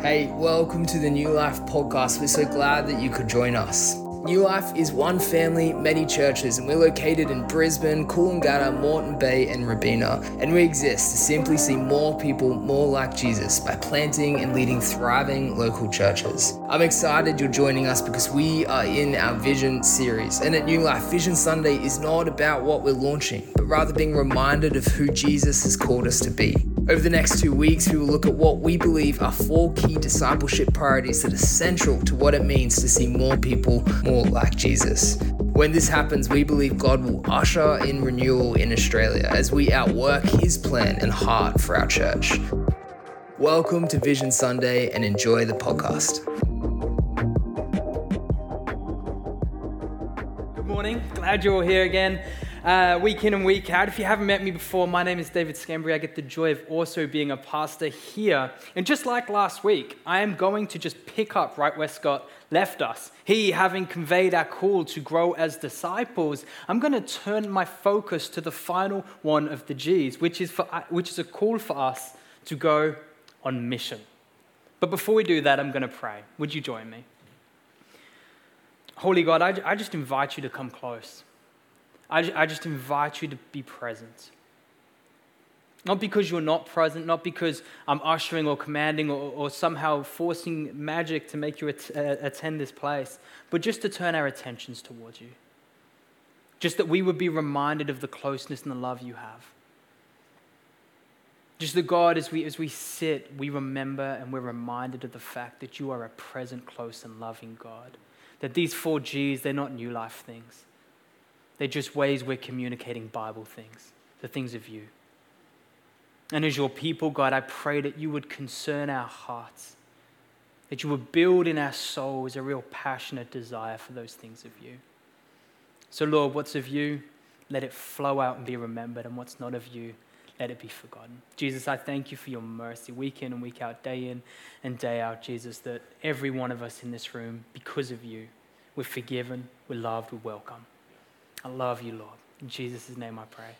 Hey, welcome to the New Life podcast. We're so glad that you could join us. New Life is one family, many churches, and we're located in Brisbane, Coolangatta, Moreton Bay, and Robina. And we exist to simply see more people more like Jesus by planting and leading thriving local churches. I'm excited you're joining us because we are in our Vision series. And at New Life, Vision Sunday is not about what we're launching, but rather being reminded of who Jesus has called us to be. Over the next two weeks, we will look at what we believe are four key discipleship priorities that are central to what it means to see more people more like Jesus. When this happens, we believe God will usher in renewal in Australia as we outwork His plan and heart for our church. Welcome to Vision Sunday and enjoy the podcast. Good morning. Glad you're all here again uh, week in and week out. If you haven't met me before, my name is David Schembri. I get the joy of also being a pastor here. And just like last week, I am going to just pick up right where Scott left us. He, having conveyed our call to grow as disciples, I'm going to turn my focus to the final one of the G's, which is, for, which is a call for us to go on mission. But before we do that, I'm going to pray. Would you join me? Holy God, I, I just invite you to come close. I, I just invite you to be present. Not because you're not present, not because I'm ushering or commanding or, or somehow forcing magic to make you at, uh, attend this place, but just to turn our attentions towards you. Just that we would be reminded of the closeness and the love you have. Just that God, as we, as we sit, we remember and we're reminded of the fact that you are a present, close, and loving God. That these four G's, they're not new life things. They're just ways we're communicating Bible things, the things of you. And as your people, God, I pray that you would concern our hearts, that you would build in our souls a real passionate desire for those things of you. So, Lord, what's of you, let it flow out and be remembered, and what's not of you, let it be forgotten. Jesus, I thank you for your mercy week in and week out, day in and day out, Jesus, that every one of us in this room, because of you, we're forgiven, we're loved, we're welcome. I love you, Lord. In Jesus' name I pray.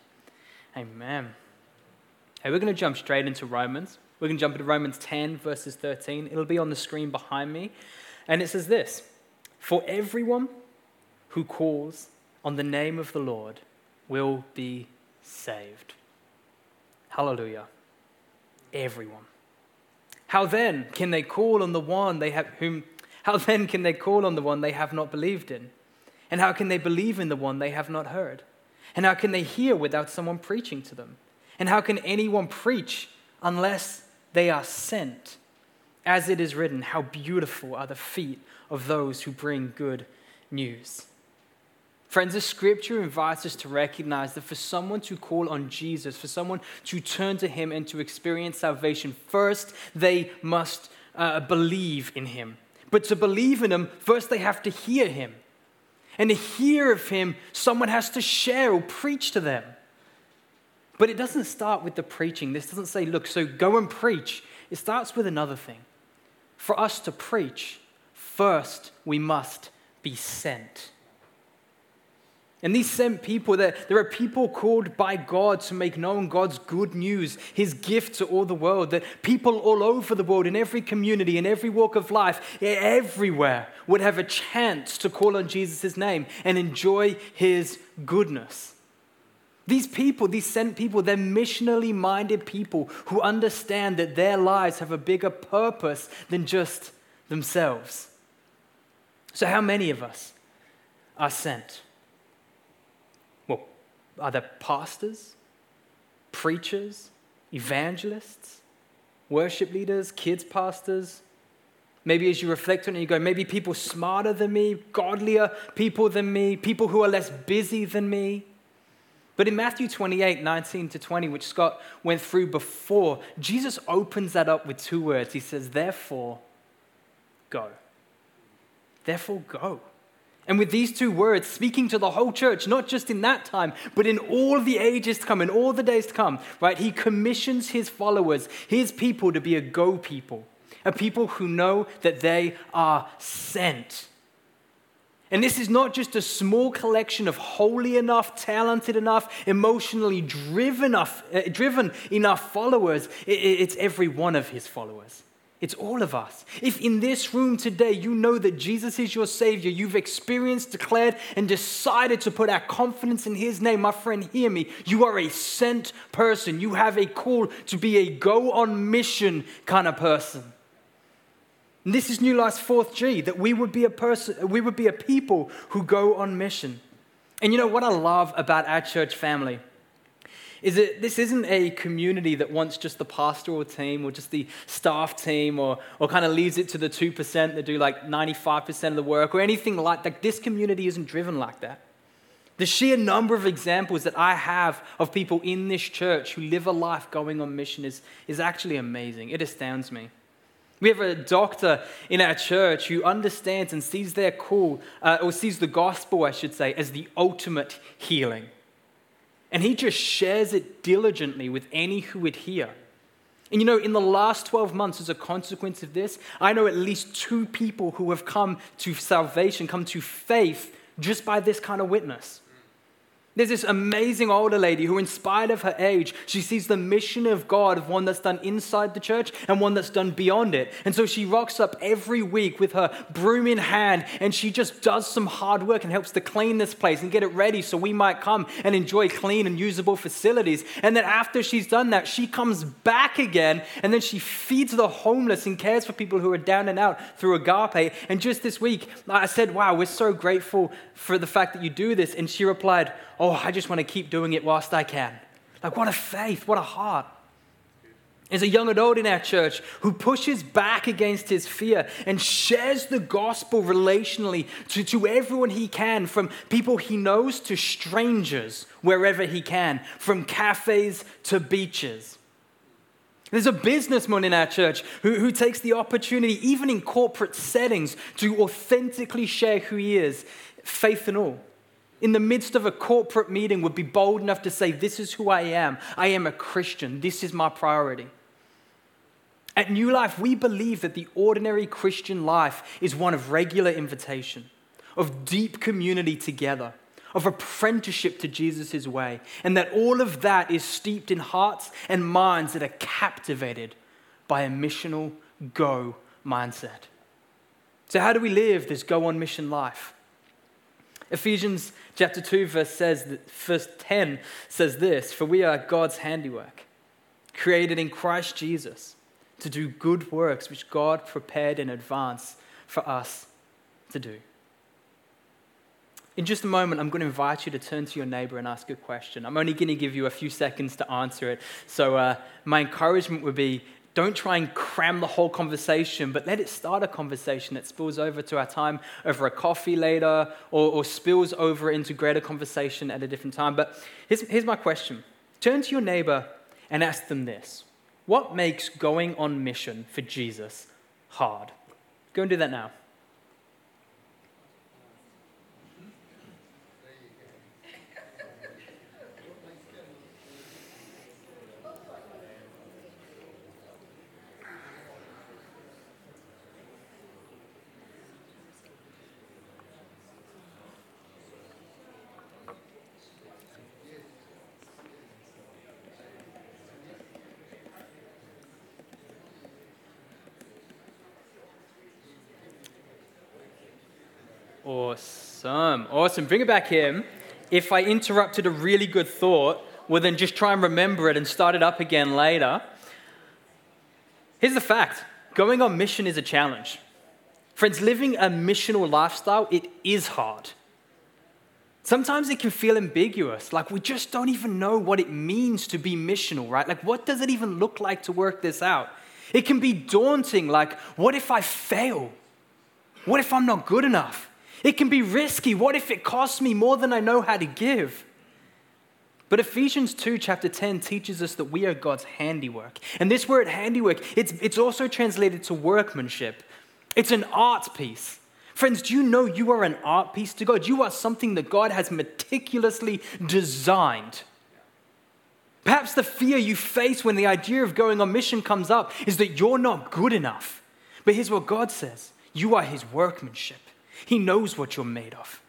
Amen. Hey, we're going to jump straight into Romans. We're going to jump into Romans 10, verses 13. It'll be on the screen behind me. And it says this For everyone who calls on the name of the Lord will be saved. Hallelujah. Everyone. How then can they call on the one they have whom how then can they call on the one they have not believed in? And how can they believe in the one they have not heard? And how can they hear without someone preaching to them? And how can anyone preach unless they are sent? As it is written, how beautiful are the feet of those who bring good news. Friends, the scripture invites us to recognize that for someone to call on Jesus, for someone to turn to him and to experience salvation, first they must uh, believe in him. But to believe in him, first they have to hear him. And to hear of him, someone has to share or preach to them. But it doesn't start with the preaching. This doesn't say, look, so go and preach. It starts with another thing. For us to preach, first we must be sent. And these sent people, there, there are people called by God to make known God's good news, his gift to all the world, that people all over the world, in every community, in every walk of life, everywhere, would have a chance to call on Jesus' name and enjoy his goodness. These people, these sent people, they're missionally minded people who understand that their lives have a bigger purpose than just themselves. So, how many of us are sent? Are there pastors, preachers, evangelists, worship leaders, kids pastors? Maybe as you reflect on it, you go, maybe people smarter than me, godlier people than me, people who are less busy than me. But in Matthew 28, 19 to 20, which Scott went through before, Jesus opens that up with two words. He says, Therefore, go. Therefore, go. And with these two words, speaking to the whole church, not just in that time, but in all the ages to come, in all the days to come, right? He commissions his followers, his people, to be a go people, a people who know that they are sent. And this is not just a small collection of holy enough, talented enough, emotionally driven enough, uh, driven enough followers. It, it's every one of his followers. It's all of us. If in this room today you know that Jesus is your Savior, you've experienced, declared, and decided to put our confidence in His name, my friend, hear me. You are a sent person. You have a call to be a go on mission kind of person. And this is New Life's fourth G that we would be a person, we would be a people who go on mission. And you know what I love about our church family? Is that this isn't a community that wants just the pastoral team or just the staff team or, or kind of leaves it to the 2% that do like 95% of the work or anything like that. This community isn't driven like that. The sheer number of examples that I have of people in this church who live a life going on mission is, is actually amazing. It astounds me. We have a doctor in our church who understands and sees their call, uh, or sees the gospel, I should say, as the ultimate healing. And he just shares it diligently with any who would hear. And you know, in the last 12 months, as a consequence of this, I know at least two people who have come to salvation, come to faith just by this kind of witness. There's this amazing older lady who, in spite of her age, she sees the mission of God of one that's done inside the church and one that's done beyond it. And so she rocks up every week with her broom in hand and she just does some hard work and helps to clean this place and get it ready so we might come and enjoy clean and usable facilities. And then after she's done that, she comes back again and then she feeds the homeless and cares for people who are down and out through agape. And just this week, I said, Wow, we're so grateful for the fact that you do this. And she replied, oh, Oh, I just want to keep doing it whilst I can. Like, what a faith, what a heart. There's a young adult in our church who pushes back against his fear and shares the gospel relationally to, to everyone he can, from people he knows to strangers, wherever he can, from cafes to beaches. There's a businessman in our church who, who takes the opportunity, even in corporate settings, to authentically share who he is, faith and all in the midst of a corporate meeting would be bold enough to say, This is who I am. I am a Christian. This is my priority. At New Life, we believe that the ordinary Christian life is one of regular invitation, of deep community together, of apprenticeship to Jesus' way, and that all of that is steeped in hearts and minds that are captivated by a missional go mindset. So, how do we live this go on mission life? Ephesians chapter 2, verse, says, verse 10 says this For we are God's handiwork, created in Christ Jesus to do good works which God prepared in advance for us to do. In just a moment, I'm going to invite you to turn to your neighbor and ask a question. I'm only going to give you a few seconds to answer it. So, uh, my encouragement would be don't try and cram the whole conversation, but let it start a conversation that spills over to our time over a coffee later or, or spills over into greater conversation at a different time. But here's, here's my question Turn to your neighbor and ask them this What makes going on mission for Jesus hard? Go and do that now. Awesome. Bring it back here. If I interrupted a really good thought, well, then just try and remember it and start it up again later. Here's the fact going on mission is a challenge. Friends, living a missional lifestyle, it is hard. Sometimes it can feel ambiguous, like we just don't even know what it means to be missional, right? Like, what does it even look like to work this out? It can be daunting, like, what if I fail? What if I'm not good enough? It can be risky. What if it costs me more than I know how to give? But Ephesians 2, chapter 10, teaches us that we are God's handiwork. And this word handiwork, it's, it's also translated to workmanship. It's an art piece. Friends, do you know you are an art piece to God? You are something that God has meticulously designed. Perhaps the fear you face when the idea of going on mission comes up is that you're not good enough. But here's what God says you are His workmanship. He knows what you're made of.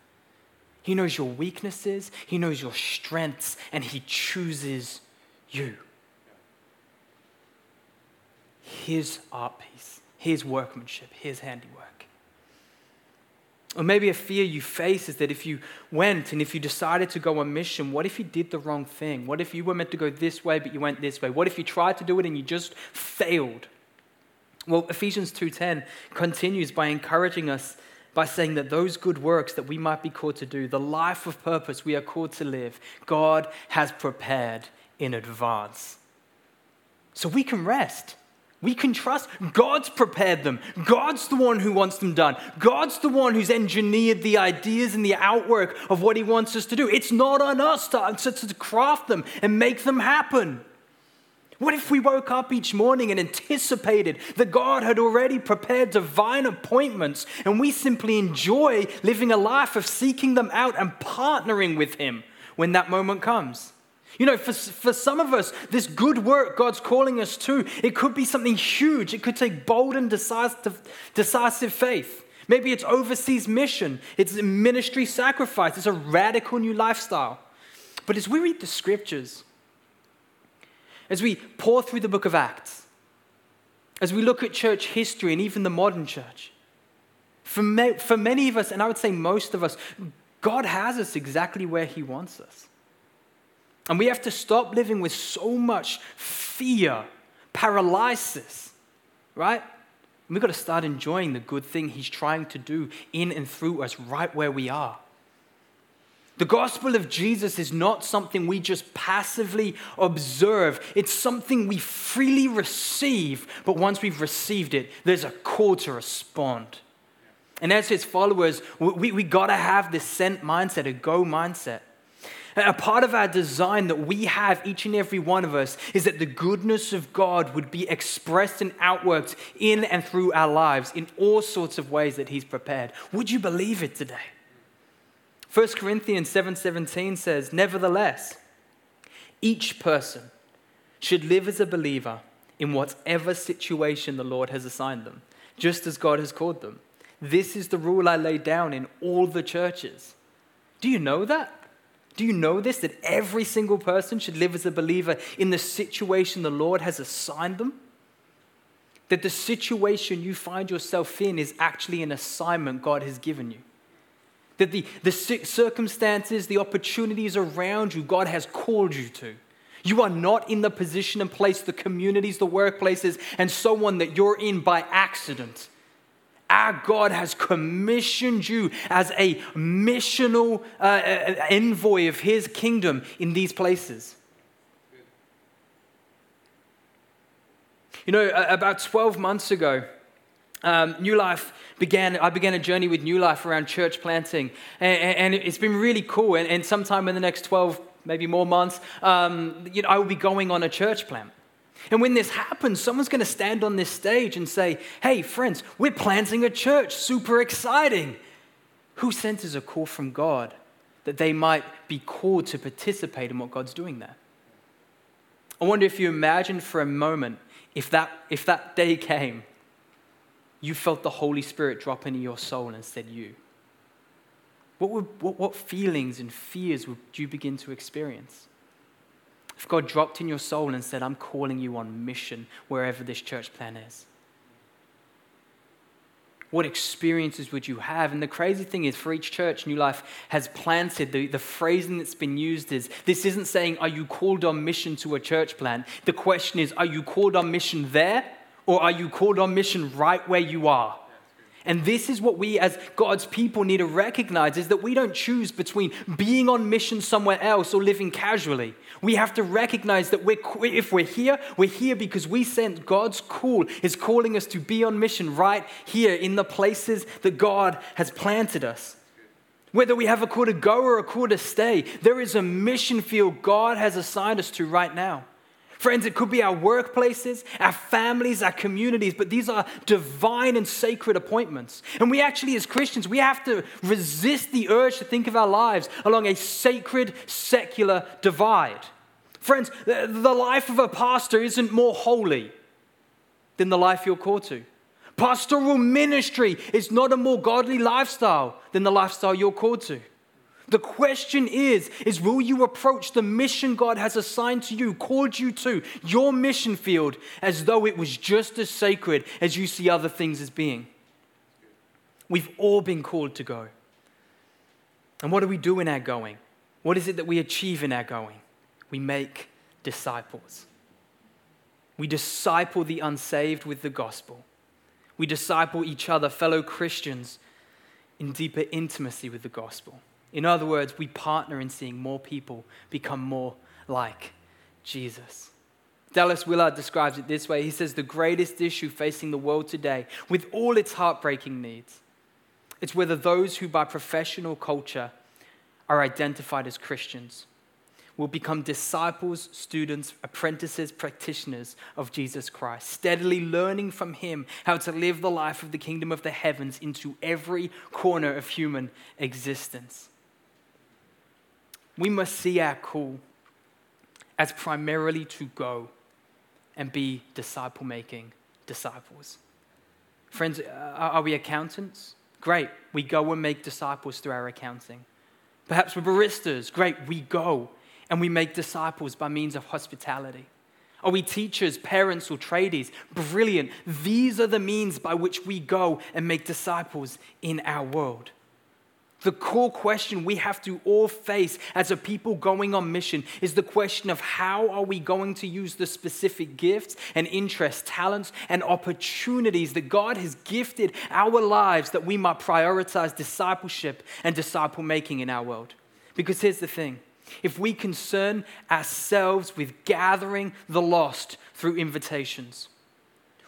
He knows your weaknesses, He knows your strengths, and He chooses you. his art piece, his workmanship, his handiwork. Or maybe a fear you face is that if you went and if you decided to go on mission, what if you did the wrong thing? What if you were meant to go this way but you went this way? What if you tried to do it and you just failed? Well, Ephesians 2:10 continues by encouraging us by saying that those good works that we might be called to do, the life of purpose we are called to live, God has prepared in advance. So we can rest. We can trust God's prepared them. God's the one who wants them done. God's the one who's engineered the ideas and the outwork of what He wants us to do. It's not on us to, to, to craft them and make them happen. What if we woke up each morning and anticipated that God had already prepared divine appointments and we simply enjoy living a life of seeking them out and partnering with Him when that moment comes? You know, for, for some of us, this good work God's calling us to, it could be something huge. It could take bold and decisive, decisive faith. Maybe it's overseas mission, it's ministry sacrifice, it's a radical new lifestyle. But as we read the scriptures, as we pour through the book of Acts, as we look at church history and even the modern church, for, for many of us, and I would say most of us, God has us exactly where He wants us. And we have to stop living with so much fear, paralysis, right? we've got to start enjoying the good thing He's trying to do in and through us right where we are. The gospel of Jesus is not something we just passively observe. It's something we freely receive, but once we've received it, there's a call to respond. And as his followers, we, we got to have this sent mindset, a go mindset. A part of our design that we have, each and every one of us, is that the goodness of God would be expressed and outworked in and through our lives in all sorts of ways that He's prepared. Would you believe it today? 1 Corinthians 7:17 says, "Nevertheless, each person should live as a believer in whatever situation the Lord has assigned them, just as God has called them. This is the rule I lay down in all the churches." Do you know that? Do you know this? That every single person should live as a believer in the situation the Lord has assigned them? That the situation you find yourself in is actually an assignment God has given you. That the, the circumstances, the opportunities around you, God has called you to. You are not in the position and place, the communities, the workplaces, and so on that you're in by accident. Our God has commissioned you as a missional uh, uh, envoy of His kingdom in these places. You know, about 12 months ago, um, New Life began, I began a journey with New Life around church planting. And, and it's been really cool. And, and, sometime in the next 12, maybe more months, um, you know, I will be going on a church plant. And when this happens, someone's going to stand on this stage and say, Hey, friends, we're planting a church, super exciting. Who senses a call from God that they might be called to participate in what God's doing there? I wonder if you imagine for a moment if that, if that day came, you felt the Holy Spirit drop into your soul and said, You. What, would, what, what feelings and fears would you begin to experience? If God dropped in your soul and said, I'm calling you on mission wherever this church plan is? What experiences would you have? And the crazy thing is, for each church, New Life has planted the, the phrasing that's been used is this isn't saying, Are you called on mission to a church plan? The question is, Are you called on mission there or are you called on mission right where you are? And this is what we as God's people need to recognize is that we don't choose between being on mission somewhere else or living casually. We have to recognize that we're, if we're here, we're here because we sense God's call is calling us to be on mission right here in the places that God has planted us. Whether we have a call to go or a call to stay, there is a mission field God has assigned us to right now. Friends, it could be our workplaces, our families, our communities, but these are divine and sacred appointments. And we actually, as Christians, we have to resist the urge to think of our lives along a sacred, secular divide. Friends, the life of a pastor isn't more holy than the life you're called to. Pastoral ministry is not a more godly lifestyle than the lifestyle you're called to. The question is, is will you approach the mission God has assigned to you, called you to, your mission field, as though it was just as sacred as you see other things as being? We've all been called to go. And what do we do in our going? What is it that we achieve in our going? We make disciples. We disciple the unsaved with the gospel. We disciple each other, fellow Christians, in deeper intimacy with the gospel. In other words, we partner in seeing more people become more like Jesus. Dallas Willard describes it this way He says, The greatest issue facing the world today, with all its heartbreaking needs, it's whether those who, by professional culture, are identified as Christians will become disciples, students, apprentices, practitioners of Jesus Christ, steadily learning from Him how to live the life of the kingdom of the heavens into every corner of human existence. We must see our call as primarily to go and be disciple making disciples. Friends, uh, are we accountants? Great, we go and make disciples through our accounting. Perhaps we're baristas. Great, we go and we make disciples by means of hospitality. Are we teachers, parents, or tradies? Brilliant. These are the means by which we go and make disciples in our world. The core question we have to all face as a people going on mission is the question of how are we going to use the specific gifts and interests, talents, and opportunities that God has gifted our lives that we might prioritize discipleship and disciple making in our world. Because here's the thing if we concern ourselves with gathering the lost through invitations,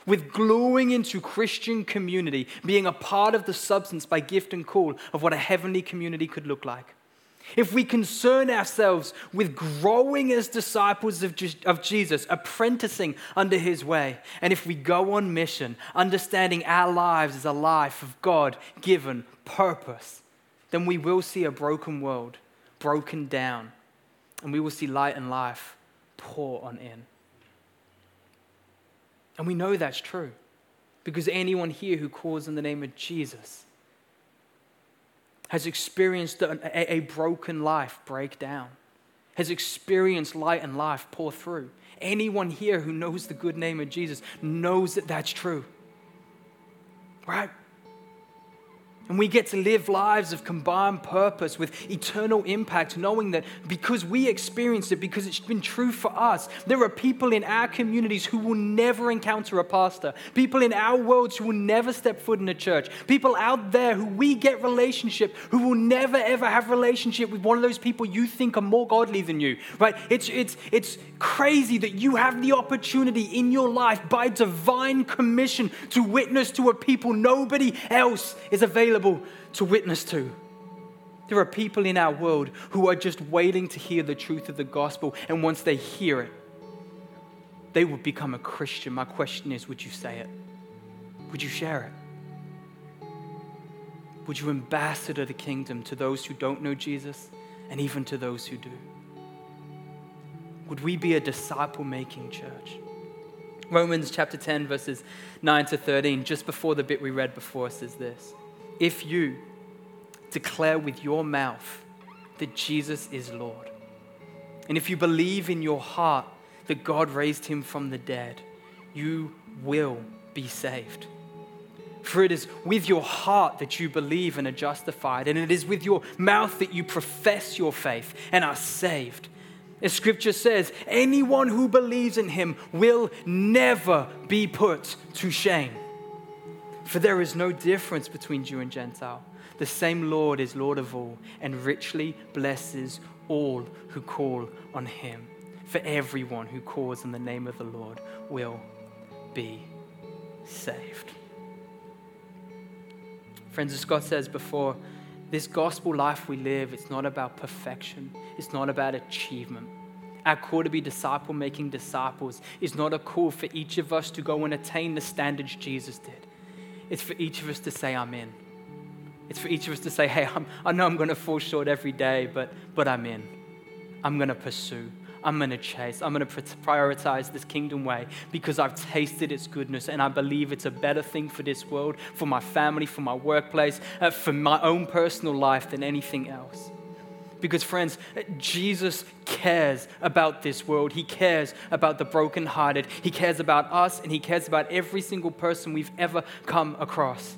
with gluing into Christian community, being a part of the substance by gift and call of what a heavenly community could look like. If we concern ourselves with growing as disciples of, of Jesus, apprenticing under his way, and if we go on mission, understanding our lives as a life of God given purpose, then we will see a broken world broken down, and we will see light and life pour on in. And we know that's true because anyone here who calls in the name of Jesus has experienced a, a, broken life break down, has experienced light and life pour through. Anyone here who knows the good name of Jesus knows that that's true. Right? And we get to live lives of combined purpose with eternal impact, knowing that because we experienced it, because it's been true for us, there are people in our communities who will never encounter a pastor, people in our worlds who will never step foot in a church, people out there who we get relationship, who will never ever have relationship with one of those people you think are more godly than you, right? It's, it's, it's crazy that you have the opportunity in your life by divine commission to witness to a people nobody else is available available to witness to. There are people in our world who are just waiting to hear the truth of the gospel, and once they hear it, they will become a Christian. My question is would you say it? Would you share it? Would you ambassador the kingdom to those who don't know Jesus and even to those who do? Would we be a disciple making church? Romans chapter 10, verses 9 to 13, just before the bit we read before, says this if you declare with your mouth that Jesus is Lord, and if you believe in your heart that God raised him from the dead, you will be saved. For it is with your heart that you believe and are justified, and it is with your mouth that you profess your faith and are saved. As scripture says, anyone who believes in him will never be put to shame. For there is no difference between Jew and Gentile. The same Lord is Lord of all and richly blesses all who call on him. For everyone who calls on the name of the Lord will be saved. Friends, as Scott says before, this gospel life we live, it's not about perfection, it's not about achievement. Our call to be disciple making disciples is not a call for each of us to go and attain the standards Jesus did. It's for each of us to say, I'm in. It's for each of us to say, hey, I'm, i know I'm going to fall short every day, but, but I'm in. I'm going to pursue. I'm going to chase. I'm going to prioritize this kingdom way because I've tasted its goodness and I believe it's a better thing for this world, for my family, for my workplace, uh, for my own personal life than anything else. Because, friends, Jesus cares about this world. He cares about the brokenhearted. He cares about us, and He cares about every single person we've ever come across.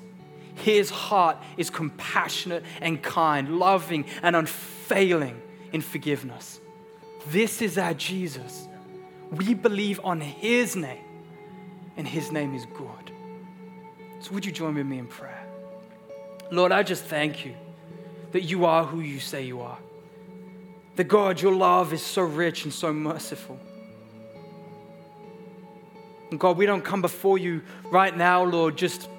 His heart is compassionate and kind, loving and unfailing in forgiveness. This is our Jesus. We believe on His name, and His name is good. So, would you join with me in prayer? Lord, I just thank you that you are who you say you are. That God, your love is so rich and so merciful. And God, we don't come before you right now, Lord, just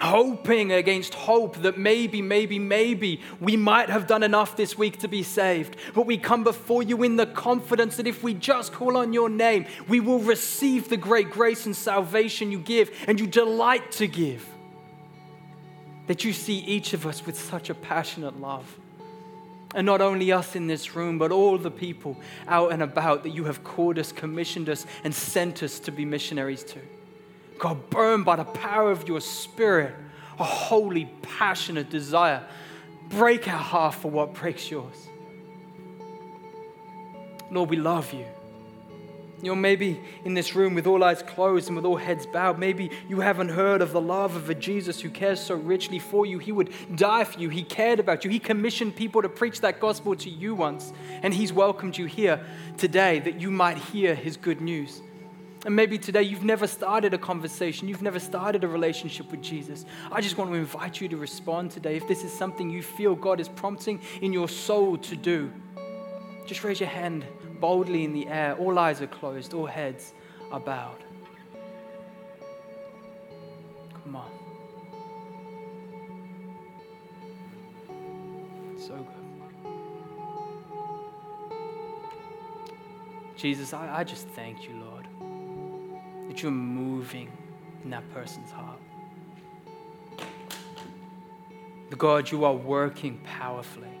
hoping against hope that maybe, maybe, maybe we might have done enough this week to be saved. But we come before you in the confidence that if we just call on your name, we will receive the great grace and salvation you give and you delight to give. That you see each of us with such a passionate love. And not only us in this room, but all the people out and about that you have called us, commissioned us, and sent us to be missionaries to. God, burn by the power of your spirit a holy, passionate desire. Break our heart for what breaks yours. Lord, we love you. You know, maybe in this room with all eyes closed and with all heads bowed, maybe you haven't heard of the love of a Jesus who cares so richly for you. He would die for you. He cared about you. He commissioned people to preach that gospel to you once. And He's welcomed you here today that you might hear His good news. And maybe today you've never started a conversation, you've never started a relationship with Jesus. I just want to invite you to respond today. If this is something you feel God is prompting in your soul to do, just raise your hand boldly in the air. All eyes are closed, all heads are bowed. Come on. So good. Jesus, I, I just thank you, Lord, that you're moving in that person's heart. The God, you are working powerfully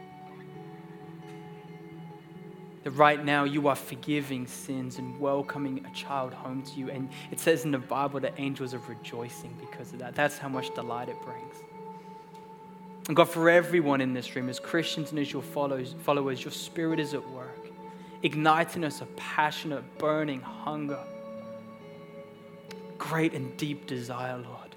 that right now you are forgiving sins and welcoming a child home to you. And it says in the Bible that angels are rejoicing because of that. That's how much delight it brings. And God, for everyone in this room, as Christians and as your followers, your spirit is at work, igniting us a passionate, burning hunger, great and deep desire, Lord,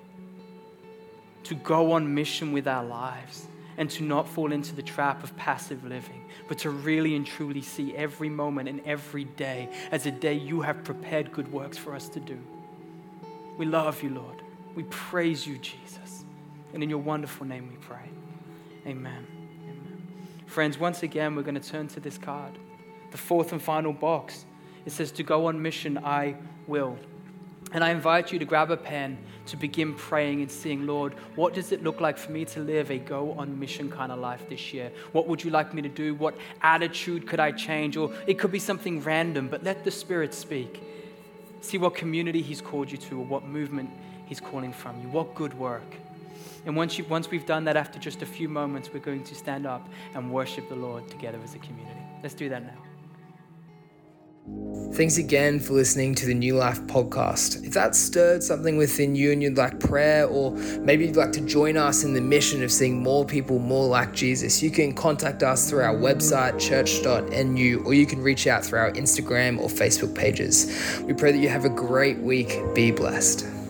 to go on mission with our lives and to not fall into the trap of passive living, but to really and truly see every moment and every day as a day you have prepared good works for us to do. We love you, Lord. We praise you, Jesus. And in your wonderful name we pray. Amen. Amen. Friends, once again, we're going to turn to this card, the fourth and final box. It says, To go on mission, I will. And I invite you to grab a pen to begin praying and seeing, Lord, what does it look like for me to live a go on mission kind of life this year? What would you like me to do? What attitude could I change? Or it could be something random, but let the Spirit speak. See what community He's called you to, or what movement He's calling from you, what good work. And once, you, once we've done that, after just a few moments, we're going to stand up and worship the Lord together as a community. Let's do that now. Thanks again for listening to the New Life podcast. If that stirred something within you and you'd like prayer, or maybe you'd like to join us in the mission of seeing more people more like Jesus, you can contact us through our website, church.nu, or you can reach out through our Instagram or Facebook pages. We pray that you have a great week. Be blessed.